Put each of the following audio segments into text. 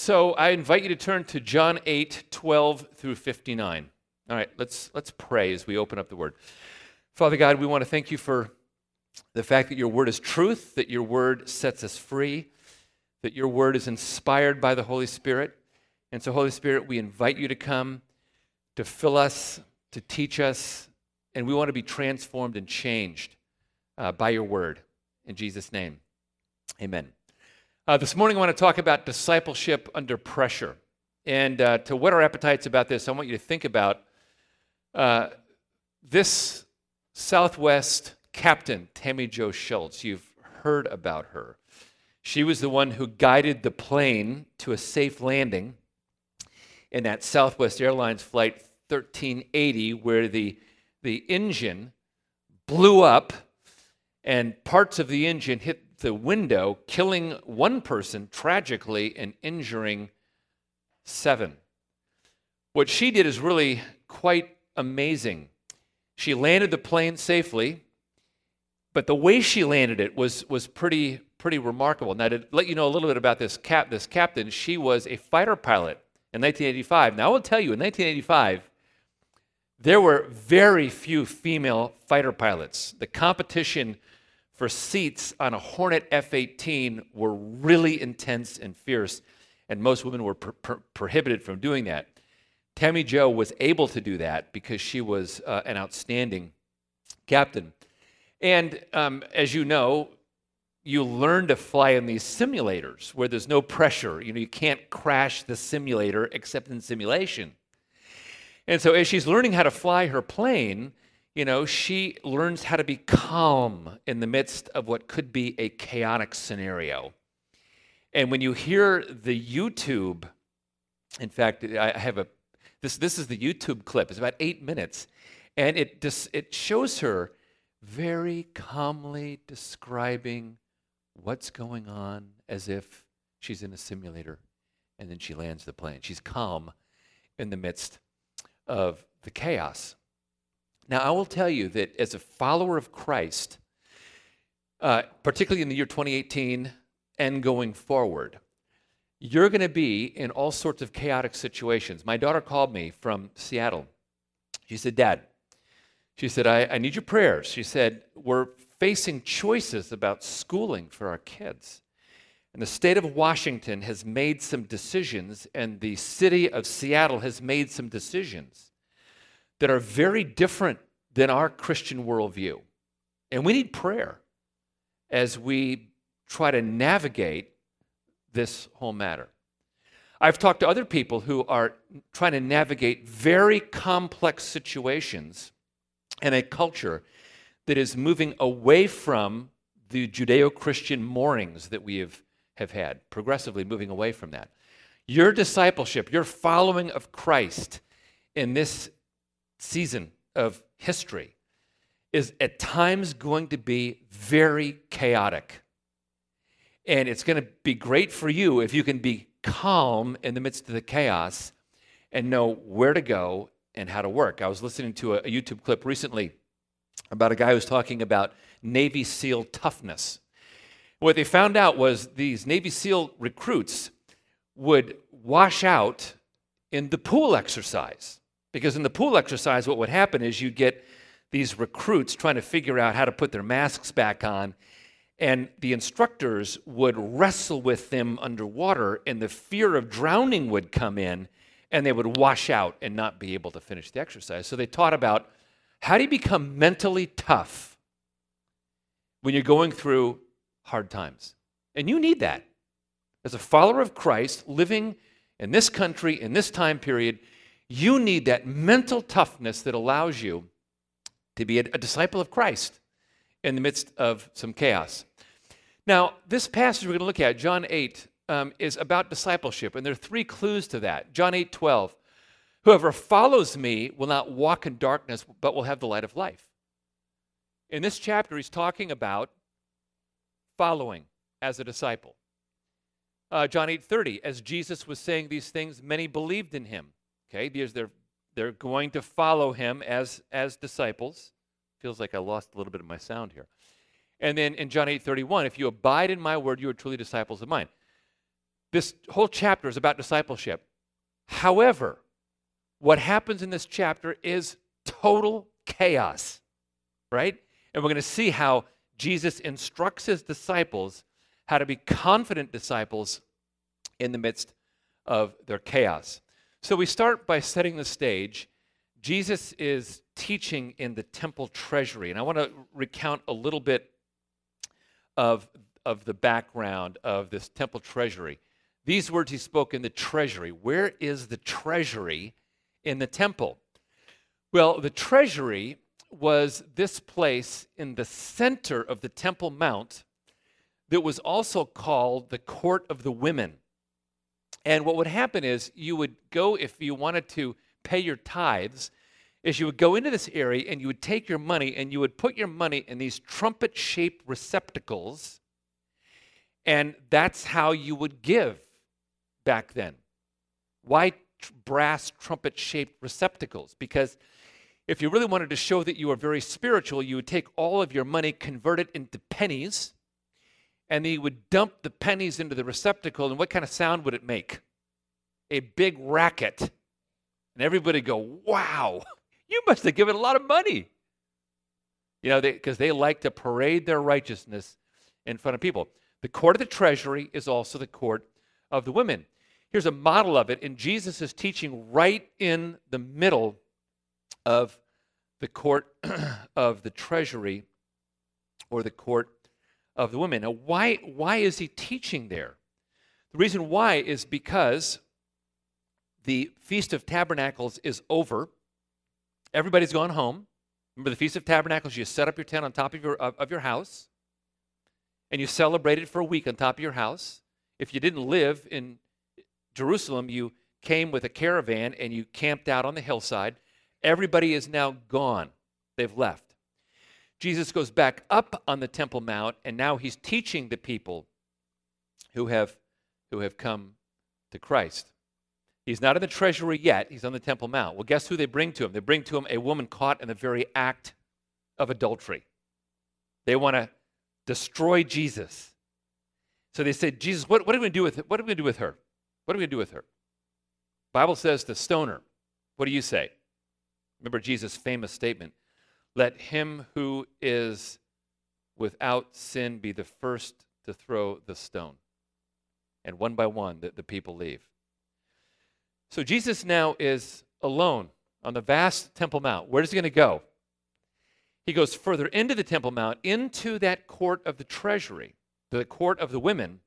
So I invite you to turn to John 8, 12 through 59. All right, let's, let's pray as we open up the word. Father God, we want to thank you for the fact that your word is truth, that your word sets us free, that your word is inspired by the Holy Spirit. And so, Holy Spirit, we invite you to come to fill us, to teach us, and we want to be transformed and changed uh, by your word. In Jesus' name, amen. Uh, this morning, I want to talk about discipleship under pressure. And uh, to whet our appetites about this, I want you to think about uh, this Southwest captain, Tammie Jo Shults. You've heard about her. She was the one who guided the plane to a safe landing in that Southwest Airlines flight 1380, where the, the engine blew up and parts of the engine hit the window, killing one person tragically and injuring seven. What she did is really quite amazing. She landed the plane safely, but the way she landed it was, was pretty, pretty remarkable. Now, to let you know a little bit about this, cap, this captain, she was a fighter pilot in 1985. Now, I will tell you, in 1985, there were very few female fighter pilots. The competition for seats on a Hornet F 18 were really intense and fierce, and most women were pro- prohibited from doing that. Tammie Jo was able to do that because she was uh, an outstanding captain. And um, as you know, you learn to fly in these simulators where there's no pressure. You know, you can't crash the simulator except in simulation. And so, as she's learning how to fly her plane, you know, she learns how to be calm in the midst of what could be a chaotic scenario. And when you hear the YouTube, in fact, I have a this this is the YouTube clip. It's about eight minutes, and it just it shows her very calmly describing what's going on as if she's in a simulator, and then she lands the plane. She's calm in the midst of the chaos. Now, I will tell you that as a follower of Christ, uh, particularly in the year 2018 and going forward, you're going to be in all sorts of chaotic situations. My daughter called me from Seattle. She said, Dad, she said, I, I need your prayers. She said, We're facing choices about schooling for our kids. And the state of Washington has made some decisions, and the city of Seattle has made some decisions that are very different than our Christian worldview. And we need prayer as we try to navigate this whole matter. I've talked to other people who are trying to navigate very complex situations in a culture that is moving away from the Judeo Christian moorings that we have, have had, progressively moving away from that. Your discipleship, your following of Christ in this season of history is at times going to be very chaotic. And it's going to be great for you if you can be calm in the midst of the chaos and know where to go and how to work. I was listening to a, YouTube clip recently about a guy who was talking about Navy SEAL toughness. What they found out was these Navy SEAL recruits would wash out in the pool exercise. Because in the pool exercise, what would happen is you'd get these recruits trying to figure out how to put their masks back on, and the instructors would wrestle with them underwater, and the fear of drowning would come in, and they would wash out and not be able to finish the exercise. So they taught about how do you become mentally tough when you're going through hard times? And you need that. As a follower of Christ, living in this country, in this time period, you need that mental toughness that allows you to be a, a disciple of Christ in the midst of some chaos. Now, this passage we're going to look at, John 8, um, is about discipleship, and there are three clues to that. John 8, 12. Whoever follows me will not walk in darkness, but will have the light of life. In this chapter, he's talking about following as a disciple. Uh, John 8, 30, as Jesus was saying these things, many believed in him. Okay, because they're they're going to follow him as as disciples. Feels like I lost a little bit of my sound here. And then in John 8 31, if you abide in my word, you are truly disciples of mine. This whole chapter is about discipleship. However, what happens in this chapter is total chaos, right? And we're going to see how Jesus instructs his disciples how to be confident disciples in the midst of their chaos. So we start by setting the stage. Jesus is teaching in the temple treasury. And I want to recount a little bit of, of the background of this temple treasury. These words he spoke in the treasury. Where is the treasury in the temple? Well, the treasury was this place in the center of the Temple Mount that was also called the Court of the Women. And what would happen is you would go, if you wanted to pay your tithes, is you would go into this area and you would take your money and you would put your money in these trumpet shaped receptacles. And that's how you would give back then. Why brass trumpet shaped receptacles? Because if you really wanted to show that you were very spiritual, you would take all of your money, convert it into pennies, and he would dump the pennies into the receptacle. And what kind of sound would it make? A big racket. And everybody go, wow, you must have given a lot of money. You know, because they, they like to parade their righteousness in front of people. The court of the treasury is also the court of the women. Here's a model of it, and Jesus is teaching right in the middle of the court of the treasury or the court of the women. Now, why, why is he teaching there? The reason why is because the Feast of Tabernacles is over. Everybody's gone home. Remember the Feast of Tabernacles? You set up your tent on top of your, of, of your house, and you celebrate it for a week on top of your house. If you didn't live in Jerusalem, you came with a caravan and you camped out on the hillside Everybody is now gone, they've left. Jesus goes back up on the Temple Mount, and now he's teaching the people who have, who have come to Christ. He's not in the treasury yet, he's on the Temple Mount. Well, guess who they bring to him? They bring to him a woman caught in the very act of adultery. They want to destroy Jesus. So they say, Jesus, what, what are we going to do with What are we going to do with her? What are we going to do with her? Bible says to stone her. What do you say? Remember Jesus' famous statement let him who is without sin be the first to throw the stone. And one by one, the, the people leave. So Jesus now is alone on the vast Temple Mount. Where is he going to go? He goes further into the Temple Mount, into that court of the treasury, the court of the women,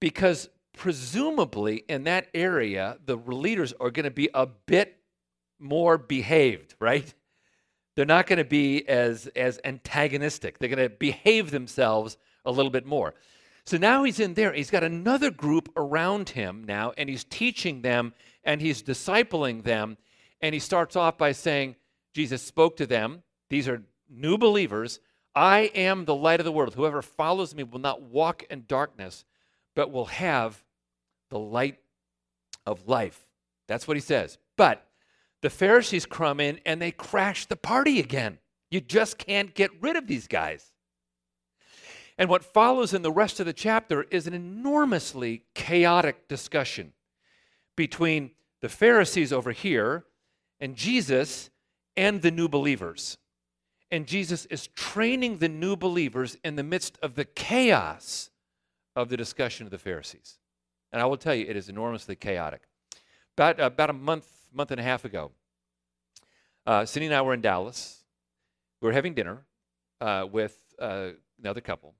because presumably in that area, the leaders are going to be a bit more behaved, right? They're not going to be as, as antagonistic. They're going to behave themselves a little bit more. So now he's in there. He's got another group around him now, and he's teaching them and he's discipling them. And he starts off by saying, Jesus spoke to them. These are new believers. I am the light of the world. Whoever follows me will not walk in darkness, but will have the light of life. That's what he says. But the Pharisees come in and they crash the party again. You just can't get rid of these guys. And what follows in the rest of the chapter is an enormously chaotic discussion between the Pharisees over here and Jesus and the new believers. And Jesus is training the new believers in the midst of the chaos of the discussion of the Pharisees. And I will tell you, it is enormously chaotic. About, about a month month and a half ago. Uh, Cindy and I were in Dallas. We were having dinner uh, with uh, another couple,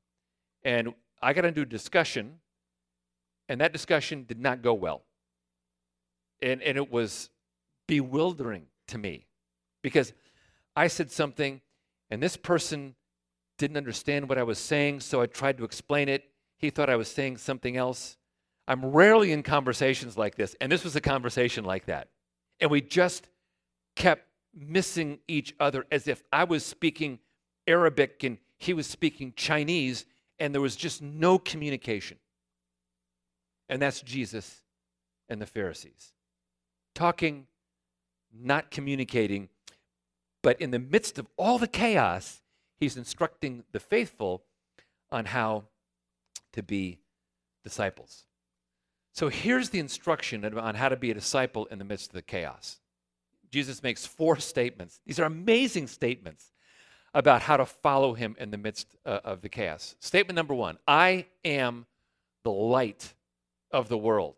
and I got into a discussion, and that discussion did not go well. And, and it was bewildering to me because I said something, and this person didn't understand what I was saying, so I tried to explain it. He thought I was saying something else. I'm rarely in conversations like this, and this was a conversation like that. And we just kept missing each other as if I was speaking Arabic and he was speaking Chinese, and there was just no communication. And that's Jesus and the Pharisees. Talking, not communicating, but in the midst of all the chaos, he's instructing the faithful on how to be disciples. So here's the instruction on how to be a disciple in the midst of the chaos. Jesus makes four statements. These are amazing statements about how to follow him in the midst uh, of the chaos. Statement number one I am the light of the world.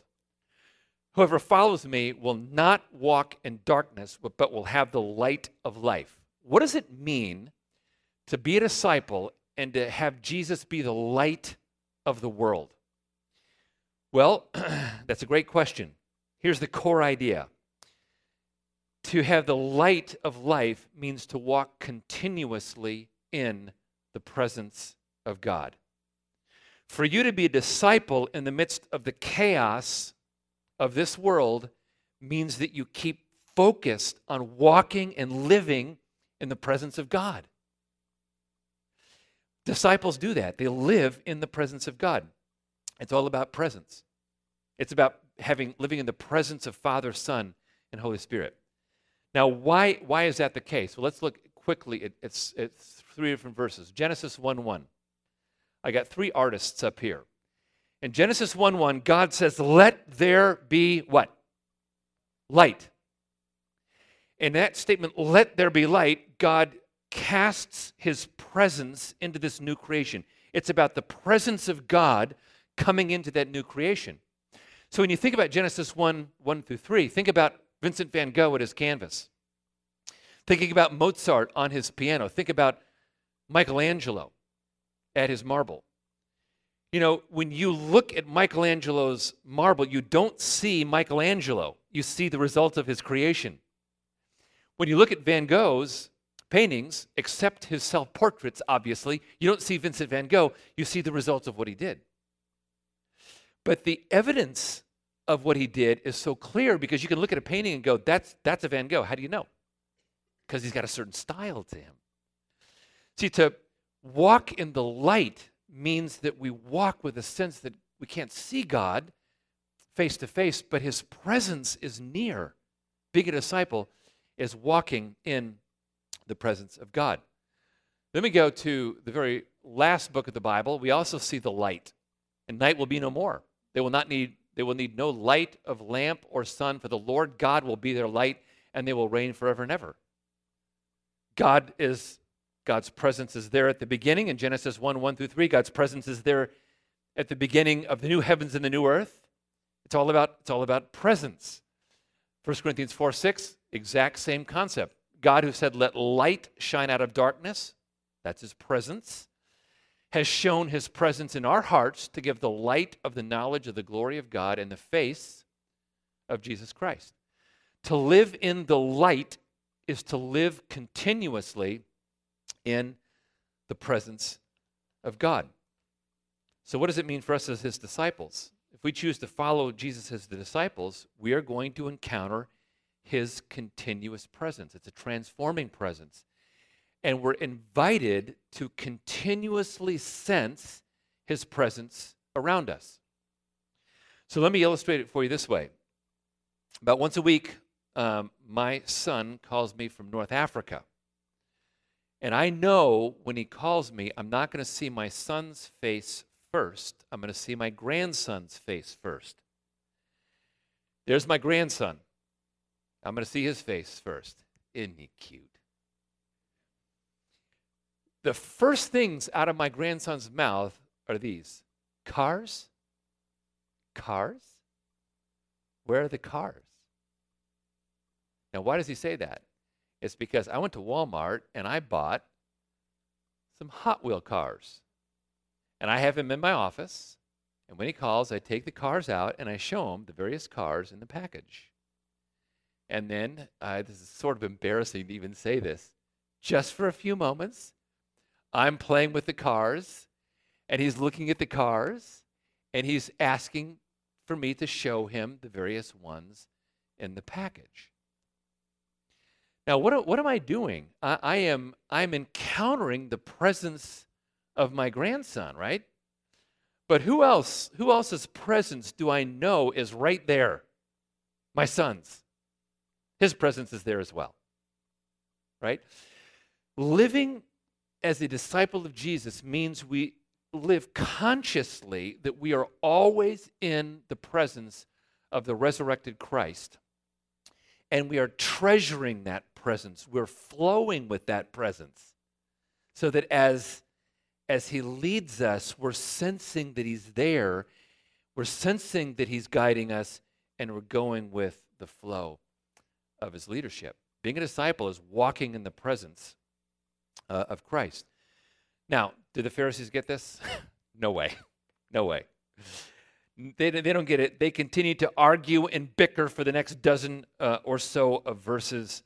Whoever follows me will not walk in darkness, but will have the light of life. What does it mean to be a disciple and to have Jesus be the light of the world? Well, that's a great question. Here's the core idea to have the light of life means to walk continuously in the presence of God. For you to be a disciple in the midst of the chaos of this world means that you keep focused on walking and living in the presence of God. Disciples do that. They live in the presence of God. It's all about presence. It's about having living in the presence of Father, Son, and Holy Spirit. Now, why, why is that the case? Well, let's look quickly at it's, it's three different verses. Genesis 1 1. I got three artists up here. In Genesis 1 1, God says, Let there be what? Light. In that statement, let there be light, God casts his presence into this new creation. It's about the presence of God coming into that new creation. So when you think about Genesis 1 1 through 3, think about Vincent van Gogh at his canvas. Thinking about Mozart on his piano. Think about Michelangelo at his marble. You know, when you look at Michelangelo's marble, you don't see Michelangelo. You see the result of his creation. When you look at Van Gogh's paintings, except his self portraits, obviously, you don't see Vincent van Gogh. You see the results of what he did. But the evidence of what he did is so clear because you can look at a painting and go, that's, that's a Van Gogh. How do you know? Because he's got a certain style to him. See, to walk in the light means that we walk with a sense that we can't see God face to face, but his presence is near. Being a disciple is walking in the presence of God. Then we go to the very last book of the Bible. We also see the light, and night will be no more. They will not need they will need no light of lamp or sun, for the Lord God will be their light, and they will reign forever and ever. God is God's presence is there at the beginning in Genesis 1 1 through 3. God's presence is there at the beginning of the new heavens and the new earth. It's all about, it's all about presence. 1 Corinthians 4 6, exact same concept. God who said, Let light shine out of darkness, that's his presence has shown his presence in our hearts to give the light of the knowledge of the glory of God in the face of Jesus Christ. To live in the light is to live continuously in the presence of God. So, what does it mean for us as his disciples? If we choose to follow Jesus as the disciples, we are going to encounter his continuous presence. It's a transforming presence and we're invited to continuously sense his presence around us. So let me illustrate it for you this way. About once a week, um, my son calls me from North Africa. And I know when he calls me, I'm not going to see my son's face first. I'm going to see my grandson's face first. There's my grandson. I'm going to see his face first. Isn't he cute? The first things out of my grandson's mouth are these cars? Cars? Where are the cars? Now, why does he say that? It's because I went to Walmart and I bought some Hot Wheel cars. And I have him in my office. And when he calls, I take the cars out and I show him the various cars in the package. And then, uh, this is sort of embarrassing to even say this, just for a few moments, I'm playing with the cars, and he's looking at the cars, and he's asking for me to show him the various ones in the package. Now, what, what am I doing? I, I am I'm encountering the presence of my grandson, right? But who else? Who else's presence do I know is right there? My son's. His presence is there as well. Right? Living as a disciple of Jesus means we live consciously that we are always in the presence of the resurrected Christ. And we are treasuring that presence, we're flowing with that presence. So that as as he leads us, we're sensing that he's there, we're sensing that he's guiding us, and we're going with the flow of his leadership. Being a disciple is walking in the presence uh, of Christ. Now, did the Pharisees get this? no way. No way. They, they don't get it. They continue to argue and bicker for the next dozen uh, or so of verses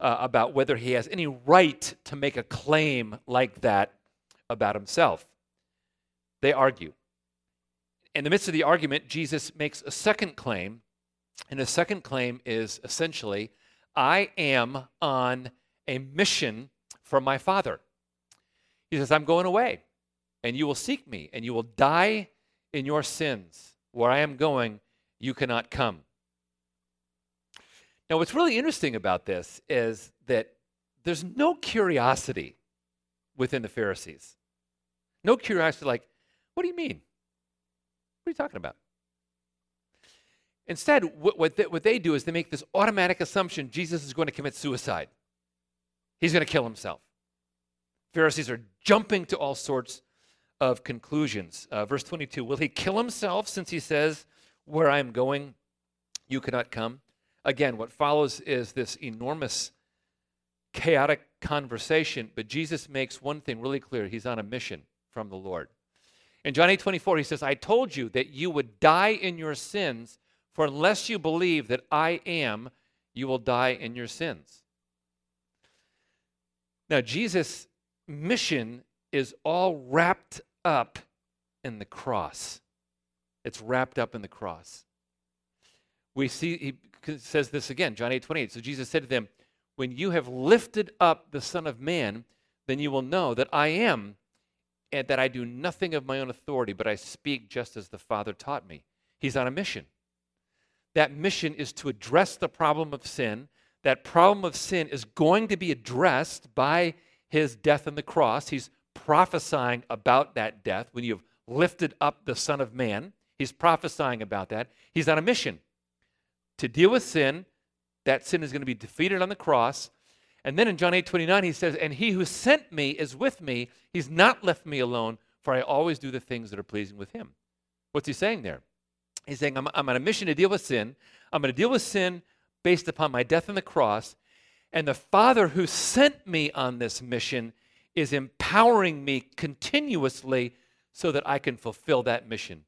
uh, about whether he has any right to make a claim like that about himself. They argue. In the midst of the argument, Jesus makes a second claim, and the second claim is essentially I am on a mission from my Father. He says, I'm going away, and you will seek me, and you will die in your sins. Where I am going, you cannot come. Now, what's really interesting about this is that there's no curiosity within the Pharisees. No curiosity, like, what do you mean? What are you talking about? Instead, what, what, they, what they do is they make this automatic assumption Jesus is going to commit suicide. He's going to kill himself. Pharisees are jumping to all sorts of conclusions. Uh, verse 22 Will he kill himself since he says, Where I am going, you cannot come? Again, what follows is this enormous, chaotic conversation, but Jesus makes one thing really clear He's on a mission from the Lord. In John 8 24, he says, I told you that you would die in your sins, for unless you believe that I am, you will die in your sins. Now, Jesus' mission is all wrapped up in the cross. It's wrapped up in the cross. We see, he says this again, John 8 28. So Jesus said to them, When you have lifted up the Son of Man, then you will know that I am, and that I do nothing of my own authority, but I speak just as the Father taught me. He's on a mission. That mission is to address the problem of sin. That problem of sin is going to be addressed by his death on the cross. He's prophesying about that death when you've lifted up the Son of Man. He's prophesying about that. He's on a mission to deal with sin. That sin is going to be defeated on the cross. And then in John 8 29, he says, And he who sent me is with me. He's not left me alone, for I always do the things that are pleasing with him. What's he saying there? He's saying, I'm, I'm on a mission to deal with sin. I'm going to deal with sin based upon my death on the cross. And the Father who sent me on this mission is empowering me continuously so that I can fulfill that mission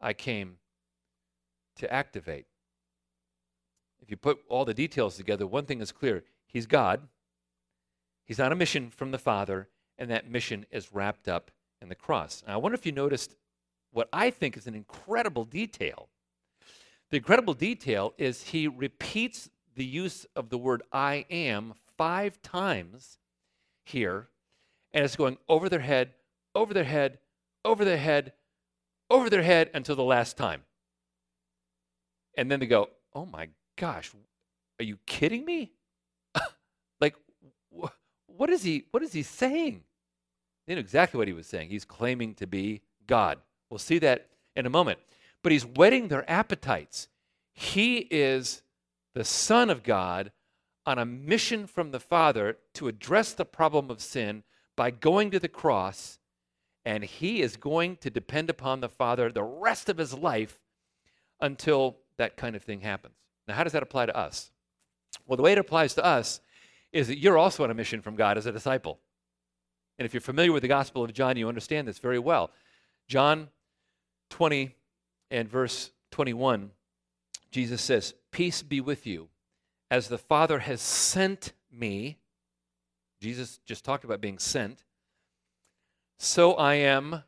I came to activate. If you put all the details together, one thing is clear He's God, He's on a mission from the Father, and that mission is wrapped up in the cross. Now, I wonder if you noticed what I think is an incredible detail. The incredible detail is he repeats the use of the word I am five times here, and it's going over their head, over their head, over their head, over their head until the last time. And then they go, Oh my gosh, are you kidding me? like, wh- what is he? What is he saying? They know exactly what he was saying. He's claiming to be God. We'll see that in a moment. But he's whetting their appetites. He is the Son of God on a mission from the Father to address the problem of sin by going to the cross, and he is going to depend upon the Father the rest of his life until that kind of thing happens. Now, how does that apply to us? Well, the way it applies to us is that you're also on a mission from God as a disciple. And if you're familiar with the Gospel of John, you understand this very well. John 20 and verse 21, Jesus says, Peace be with you. As the Father has sent me, Jesus just talked about being sent, so I am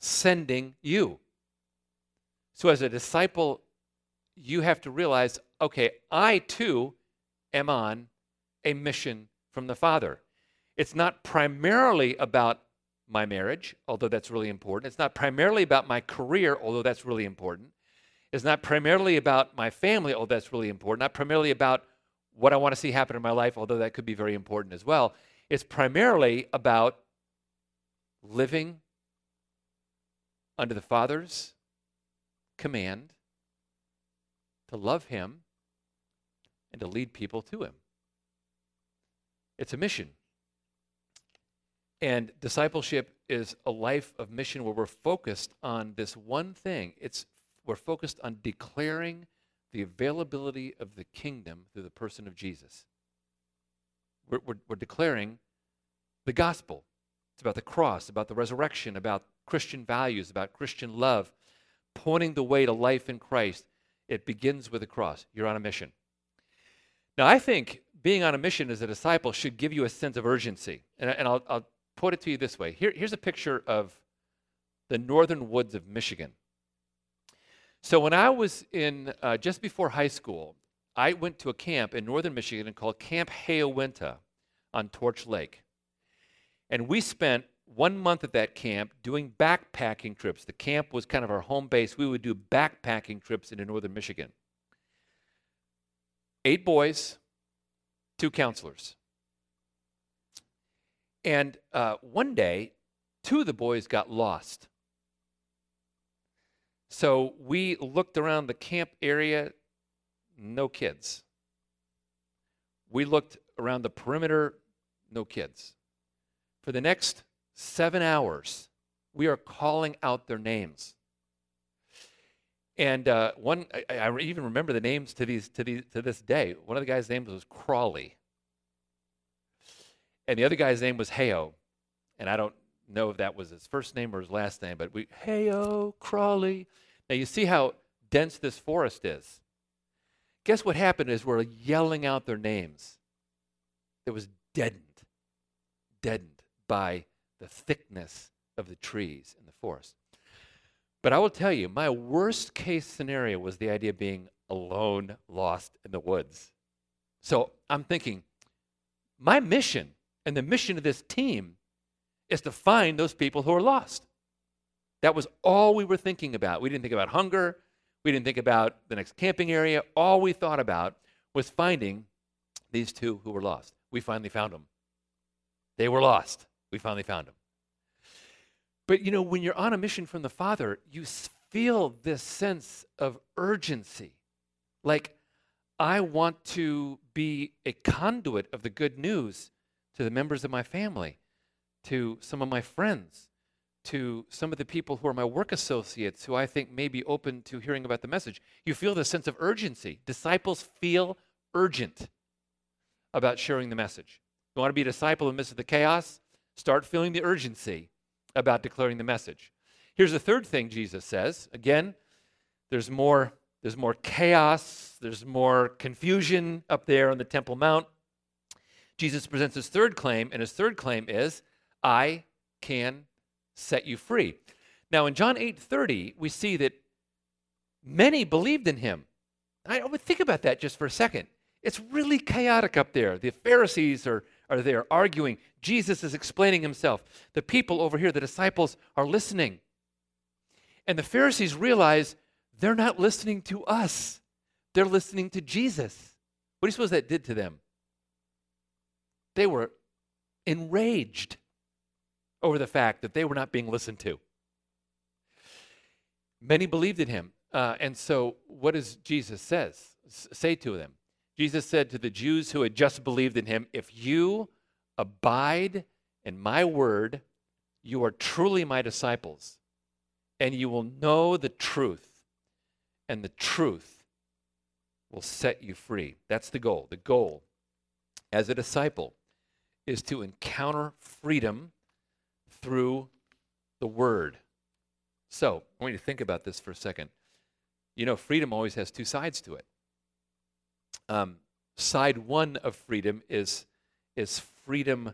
sending you. So, as a disciple you have to realize okay, I too am on a mission from the Father. It's not primarily about my marriage, although that's really important. It's not primarily about my career, although that's really important. It's not primarily about my family, although that's really important. Not primarily about what I want to see happen in my life, although that could be very important as well. It's primarily about living under the Father's command to love Him and to lead people to Him. It's a mission. And discipleship is a life of mission where we're focused on this one thing. It's we're focused on declaring the availability of the kingdom through the person of Jesus. We're, we're, we're declaring the gospel. It's about the cross, about the resurrection, about Christian values, about Christian love, pointing the way to life in Christ. It begins with the cross. You're on a mission. Now, I think being on a mission as a disciple should give you a sense of urgency. And, and I'll, I'll put it to you this way Here, here's a picture of the northern woods of Michigan. So when I was in uh, just before high school, I went to a camp in northern Michigan called Camp Hayo-Went-Ha on Torch Lake. And we spent one month at that camp doing backpacking trips. The camp was kind of our home base. We would do backpacking trips into northern Michigan. Eight boys, two counselors. And uh, one day, two of the boys got lost. So we looked around the camp area, no kids. We looked around the perimeter, no kids. For the next seven hours, we are calling out their names. And uh, one, I, I, even remember the names to these to these to this day. One of the guys' names was Crawley, and the other guy's name was Hayo. And I don't know if that was his first name or his last name, but we Hayo Crawley. Now you see how dense this forest is. Guess what happened is we're yelling out their names. It was deadened, deadened by the thickness of the trees in the forest. But I will tell you, my worst case scenario was the idea of being alone, lost in the woods. So I'm thinking, my mission and the mission of this team is to find those people who are lost. That was all we were thinking about. We didn't think about hunger. We didn't think about the next camping area. All we thought about was finding these two who were lost. We finally found them. They were lost. We finally found them. But you know, when you're on a mission from the Father, you feel this sense of urgency. Like, I want to be a conduit of the good news to the members of my family, to some of my friends, to some of the people who are my work associates who I think may be open to hearing about the message. You feel the sense of urgency. Disciples feel urgent about sharing the message. You want to be a disciple in the midst of the chaos? Start feeling the urgency about declaring the message. Here's the third thing Jesus says. Again, there's more there's more chaos, there's more confusion up there on the Temple Mount. Jesus presents his third claim, and his third claim is, I can set you free. Now in John 8:30, we see that many believed in him. I would think about that just for a second. It's really chaotic up there. The Pharisees are, are there arguing. Jesus is explaining himself. The people over here, the disciples, are listening. And the Pharisees realize they're not listening to us, they're listening to Jesus. What do you suppose that did to them? They were enraged over the fact that they were not being listened to. Many believed in him. Uh, and so, what does Jesus says, say to them? Jesus said to the Jews who had just believed in him, If you abide in my word, you are truly my disciples, and you will know the truth, and the truth will set you free. That's the goal. The goal as a disciple is to encounter freedom through the word. So, I want you to think about this for a second. You know, freedom always has two sides to it. Um, side one of freedom is, is freedom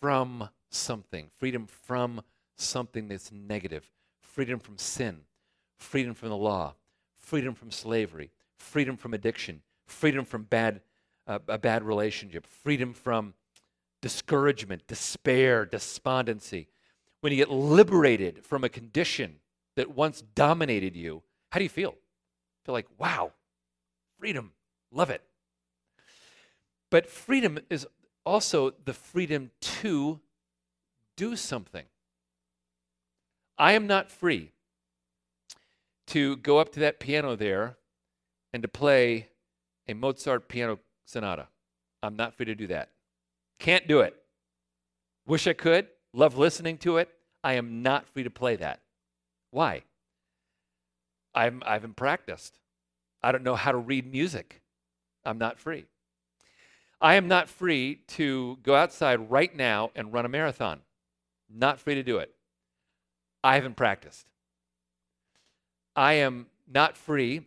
from something, freedom from something that's negative, freedom from sin, freedom from the law, freedom from slavery, freedom from addiction, freedom from bad, uh, a bad relationship, freedom from discouragement, despair, despondency, when you get liberated from a condition that once dominated you, how do you feel? Feel like, wow, freedom, love it. But freedom is also the freedom to do something. I am not free to go up to that piano there and to play a Mozart piano sonata. I'm not free to do that. Can't do it. Wish I could. Love listening to it. I am not free to play that. Why? I'm, I haven't practiced. I don't know how to read music. I'm not free. I am not free to go outside right now and run a marathon. Not free to do it. I haven't practiced. I am not free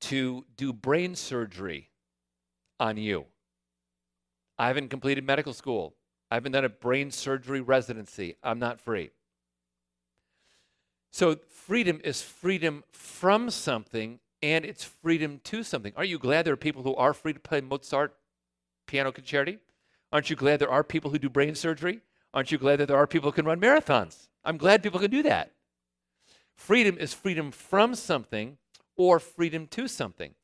to do brain surgery on you. I haven't completed medical school. I haven't done a brain surgery residency. I'm not free. So, freedom is freedom from something and it's freedom to something. Aren't you glad there are people who are free to play Mozart piano concerti? Aren't you glad there are people who do brain surgery? Aren't you glad that there are people who can run marathons? I'm glad people can do that. Freedom is freedom from something or freedom to something.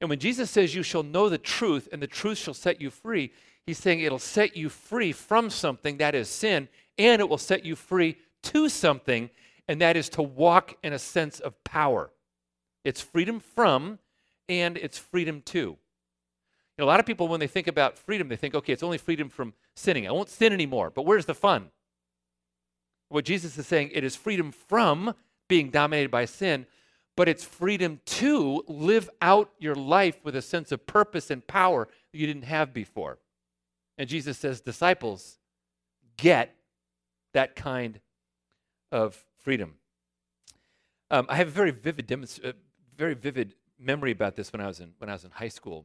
And when Jesus says, You shall know the truth, and the truth shall set you free, he's saying it'll set you free from something that is sin, and it will set you free to something, and that is to walk in a sense of power. It's freedom from, and it's freedom to. You know, a lot of people, when they think about freedom, they think, okay, it's only freedom from sinning. I won't sin anymore. But where's the fun? What Jesus is saying, it is freedom from being dominated by sin, but it's freedom to live out your life with a sense of purpose and power that you didn't have before. And Jesus says, disciples, get that kind of freedom. Um, I have a very vivid, demonst- uh, very vivid memory about this when I was in when I was in high school.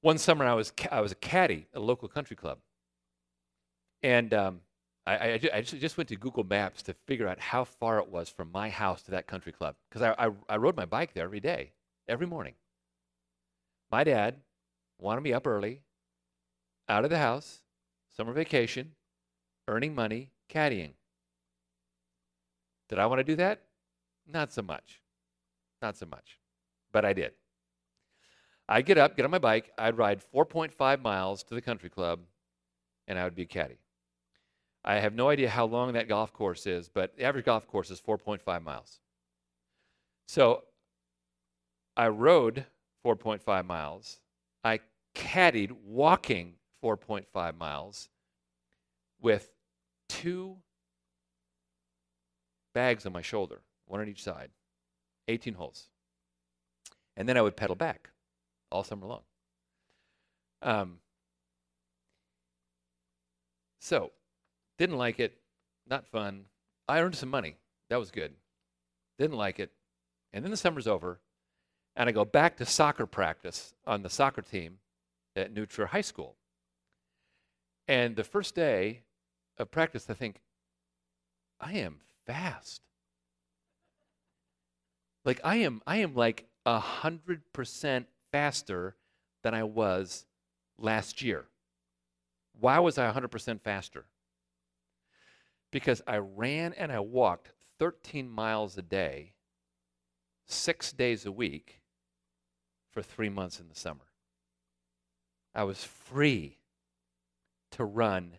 One summer, I was ca- I was a caddy at a local country club, and um, I, I, I just, went to Google Maps to figure out how far it was from my house to that country club because I, I, I rode my bike there every day, every morning. My dad wanted me up early, out of the house, summer vacation, earning money, caddying. Did I want to do that? Not so much. Not so much. But I did. I'd get up, get on my bike, I'd ride 4.5 miles to the country club, and I would be a caddy. I have no idea how long that golf course is, but the average golf course is 4.5 miles. So I rode 4.5 miles. I caddied walking 4.5 miles with two bags on my shoulder, one on each side, 18 holes. And then I would pedal back all summer long. Um, so didn't like it. Not fun. I earned some money. That was good. Didn't like it. And then the summer's over, and I go back to soccer practice on the soccer team at New Trier High School. And the first day of practice, I think, I am fast. Like I am, I am like a hundred percent faster than I was last year. Why was I 100% faster? because I ran and I walked 13 miles a day, six days a week for three months in the summer. I was free to run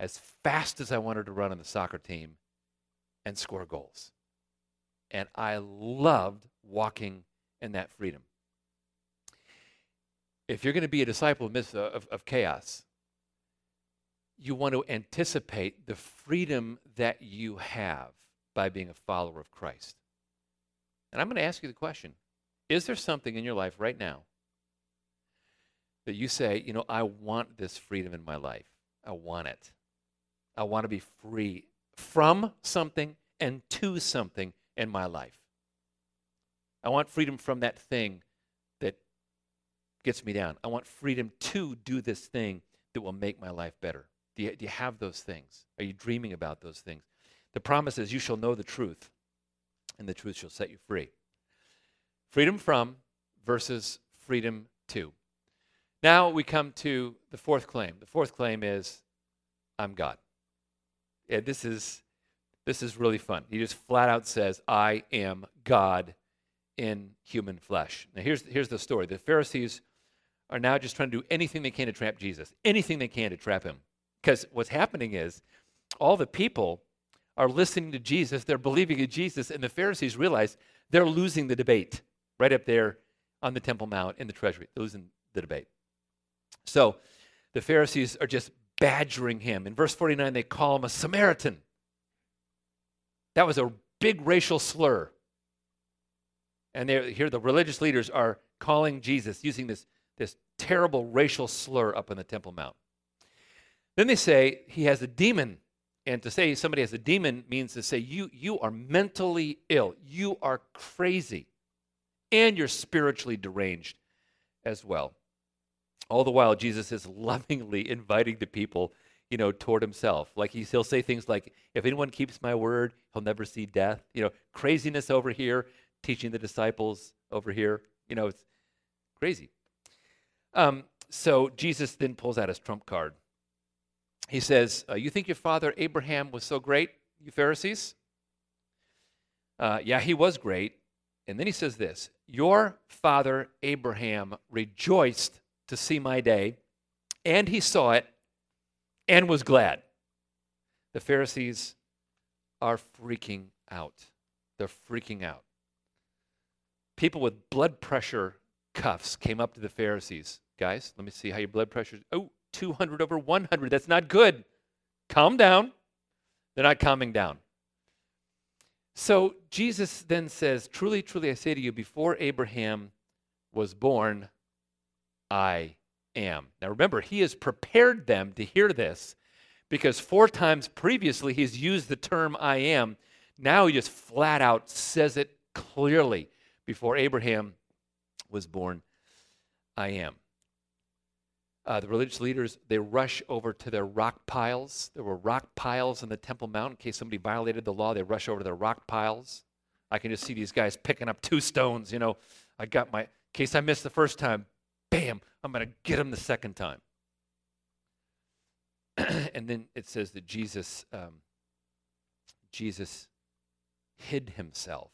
as fast as I wanted to run on the soccer team and score goals. And I loved walking in that freedom. If you're going to be a disciple of, uh, of, of chaos, you want to anticipate the freedom that you have by being a follower of Christ. And I'm going to ask you the question Is there something in your life right now that you say, you know, I want this freedom in my life? I want it. I want to be free from something and to something in my life. I want freedom from that thing that gets me down. I want freedom to do this thing that will make my life better. Do you, do you have those things? Are you dreaming about those things? The promise is, You shall know the truth, and the truth shall set you free. Freedom from versus freedom to. Now we come to the fourth claim. The fourth claim is, I'm God. Yeah, this is this is really fun. He just flat out says, I am God in human flesh. Now here's here's the story. The Pharisees are now just trying to do anything they can to trap Jesus, anything they can to trap him. Because what's happening is all the people are listening to Jesus, they're believing in Jesus, and the Pharisees realize they're losing the debate right up there on the Temple Mount in the treasury, losing the debate. So the Pharisees are just badgering him. In verse 49, they call him a Samaritan. That was a big racial slur. And here the religious leaders are calling Jesus, using this, this terrible racial slur up on the Temple Mount. Then they say he has a demon. And to say somebody has a demon means to say you, you are mentally ill, you are crazy, and you're spiritually deranged as well. All the while, Jesus is lovingly inviting the people, you know, toward himself. Like he, he'll say things like, if anyone keeps my word, he'll never see death. You know, craziness over here, teaching the disciples over here. You know, it's crazy. Um, so Jesus then pulls out his trump card he says, uh, You think your father Abraham was so great, you Pharisees? Uh, yeah, he was great. And then he says this Your father Abraham rejoiced to see my day, and he saw it and was glad. The Pharisees are freaking out. They're freaking out. People with blood pressure cuffs came up to the Pharisees. Guys, let me see how your blood pressure. Oh, 200 over 100. That's not good. Calm down. They're not calming down. So Jesus then says, Truly, truly, I say to you, before Abraham was born, I am. Now remember, he has prepared them to hear this because four times previously he's used the term I am. Now he just flat out says it clearly. Before Abraham was born, I am. Uh, the religious leaders, they rush over to their rock piles. There were rock piles on the Temple Mount in case somebody violated the law. They rush over to their rock piles. I can just see these guys picking up two stones. You know, I got my, in case I missed the first time, bam, I'm going to get him the second time. and then it says that Jesus, um, Jesus hid himself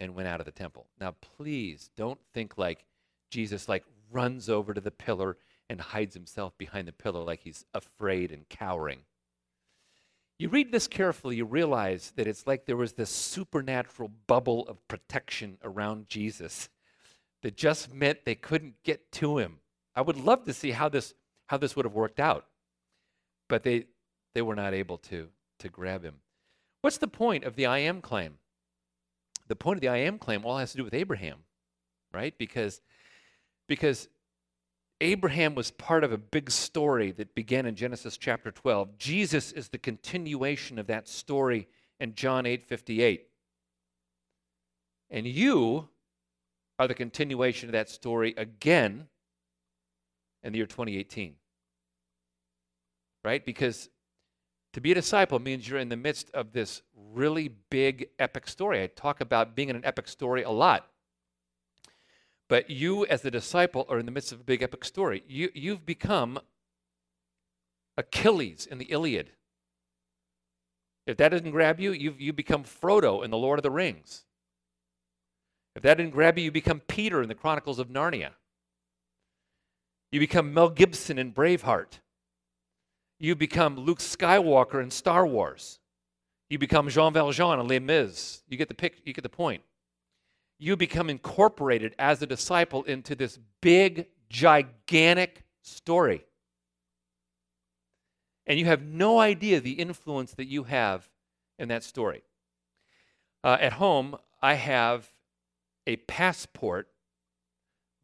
and went out of the temple. Now, please don't think like Jesus like runs over to the pillar and hides himself behind the pillar like he's afraid and cowering. You read this carefully, you realize that it's like there was this supernatural bubble of protection around Jesus that just meant they couldn't get to him. I would love to see how this how this would have worked out. But they they were not able to to grab him. What's the point of the I am claim? The point of the I am claim all has to do with Abraham, right? Because because Abraham was part of a big story that began in Genesis chapter 12. Jesus is the continuation of that story in John 8 58. And you are the continuation of that story again in the year 2018. Right? Because to be a disciple means you're in the midst of this really big epic story. I talk about being in an epic story a lot. But you, as the disciple, are in the midst of a big epic story. You, you've become Achilles in the Iliad. If that doesn't grab you, you've, you become Frodo in The Lord of the Rings. If that didn't grab you, you become Peter in the Chronicles of Narnia. You become Mel Gibson in Braveheart. You become Luke Skywalker in Star Wars. You become Jean Valjean in Les Mis. You get the pic, you get the point you become incorporated as a disciple into this big, gigantic story. And you have no idea the influence that you have in that story. Uh, at home, I have a passport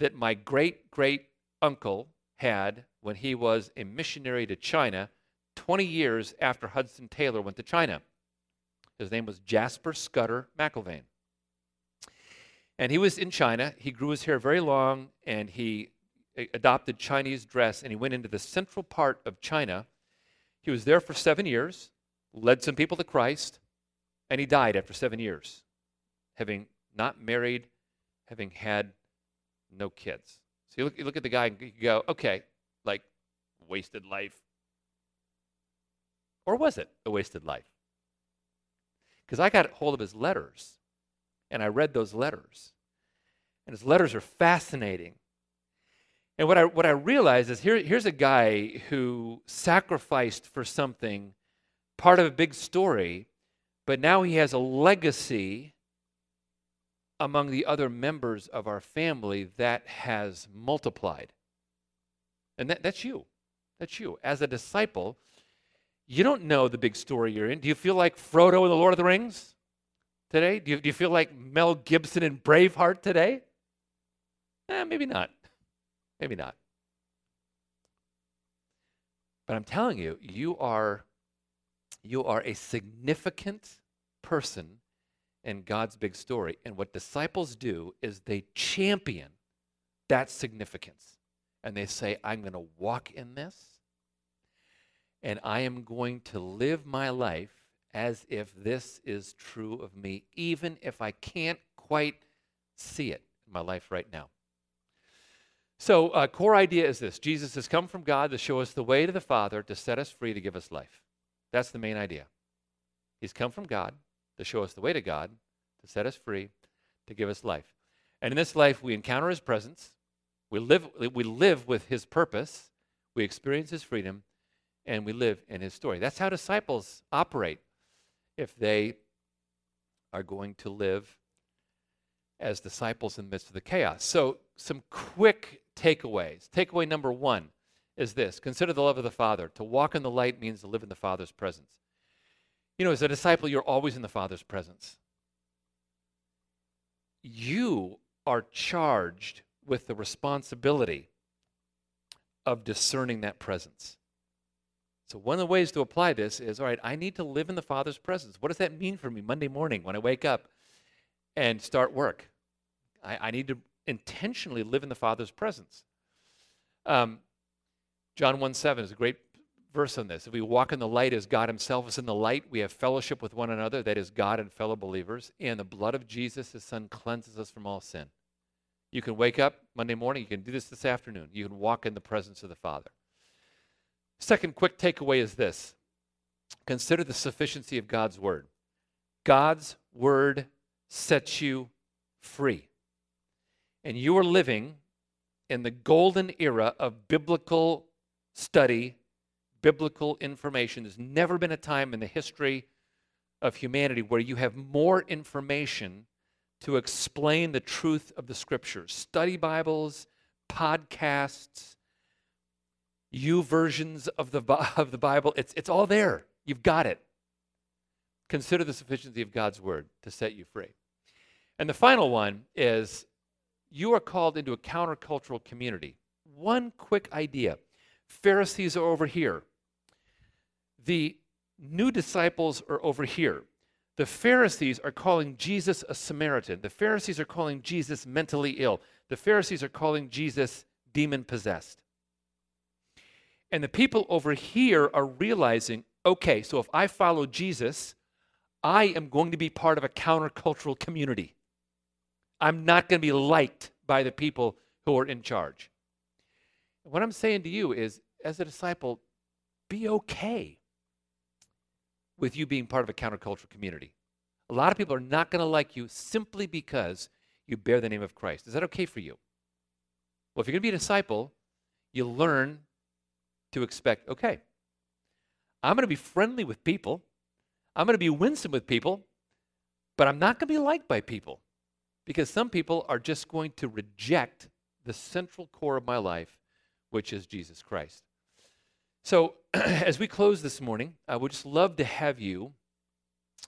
that my great great uncle had when he was a missionary to China 20 years after Hudson Taylor went to China. His name was Jasper Scudder McIlvaine. And he was in China. He grew his hair very long and he uh, adopted Chinese dress and he went into the central part of China. He was there for seven years, led some people to Christ, and he died after seven years, having not married, having had no kids. So you look, you look at the guy and you go, okay, like wasted life. Or was it a wasted life? Because I got hold of his letters and I read those letters. And his letters are fascinating. And what I, what I realized is here, here's a guy who sacrificed for something, part of a big story, but now he has a legacy among the other members of our family that has multiplied. And that, that's you. That's you. As a disciple, you don't know the big story you're in. Do you feel like Frodo in The Lord of the Rings today? Do you, do you feel like Mel Gibson in Braveheart today? Eh, maybe not. Maybe not. But I'm telling you, you are, you are a significant person in God's big story. And what disciples do is they champion that significance. And they say, I'm going to walk in this, and I am going to live my life as if this is true of me, even if I can't quite see it in my life right now. So, uh, core idea is this Jesus has come from God to show us the way to the Father, to set us free, to give us life. That's the main idea. He's come from God to show us the way to God, to set us free, to give us life. And in this life, we encounter His presence, we live, we live with His purpose, we experience His freedom, and we live in His story. That's how disciples operate if they are going to live as disciples in the midst of the chaos. So, some quick takeaways. Takeaway number one is this consider the love of the Father. To walk in the light means to live in the Father's presence. You know, as a disciple, you're always in the Father's presence. You are charged with the responsibility of discerning that presence. So, one of the ways to apply this is all right, I need to live in the Father's presence. What does that mean for me Monday morning when I wake up and start work? I, I need to intentionally live in the Father's presence. Um, John 1 7 is a great verse on this. If we walk in the light as God Himself is in the light, we have fellowship with one another, that is, God and fellow believers, and the blood of Jesus, His Son, cleanses us from all sin. You can wake up Monday morning, you can do this this afternoon, you can walk in the presence of the Father. Second quick takeaway is this consider the sufficiency of God's Word. God's Word sets you free and you are living in the golden era of biblical study, biblical information. There's never been a time in the history of humanity where you have more information to explain the truth of the scriptures. Study Bibles, podcasts, YouVersions of the, of the Bible, it's, it's all there. You've got it. Consider the sufficiency of God's word to set you free. And the final one is you are called into a countercultural community. One quick idea Pharisees are over here, the new disciples are over here. The Pharisees are calling Jesus a Samaritan. The Pharisees are calling Jesus mentally ill. The Pharisees are calling Jesus demon possessed. And the people over here are realizing okay, so if I follow Jesus, I am going to be part of a countercultural community. I'm not going to be liked by the people who are in charge. What I'm saying to you is, as a disciple, be okay with you being part of a countercultural community. A lot of people are not going to like you simply because you bear the name of Christ. Is that okay for you? Well, if you're going to be a disciple, you learn to expect, okay, I'm going to be friendly with people, I'm going to be winsome with people, but I'm not going to be liked by people. Because some people are just going to reject the central core of my life, which is Jesus Christ. So, as we close this morning, I would just love to have you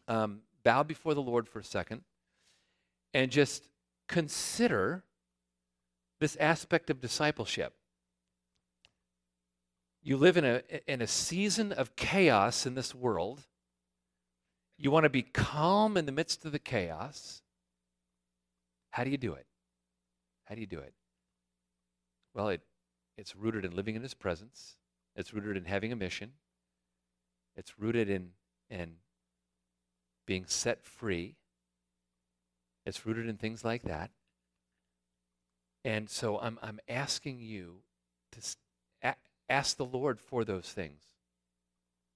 um, bow before the Lord for a second and just consider this aspect of discipleship. You live in a, in a season of chaos in this world. You want to be calm in the midst of the chaos. How do you do it? How do you do it? Well, it, it's rooted in living in His presence, it's rooted in having a mission, it's rooted in, in being set free, it's rooted in things like that. And so I'm, I'm asking you to a- ask the Lord for those things.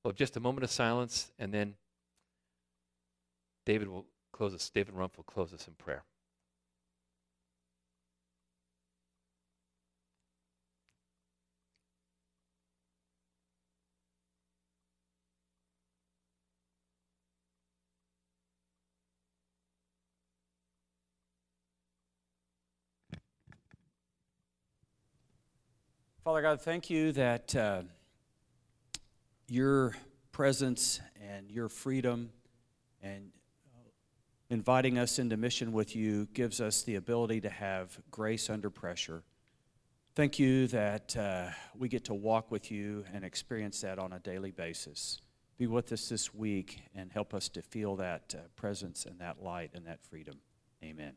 Well, just a moment of silence, and then David will close us. David Rumpf will close us in prayer. Father God, thank you that uh, your presence and your freedom and inviting us into mission with you gives us the ability to have grace under pressure. Thank you that uh, we get to walk with you and experience that on a daily basis. Be with us this week and help us to feel that uh, presence and that light and that freedom. Amen.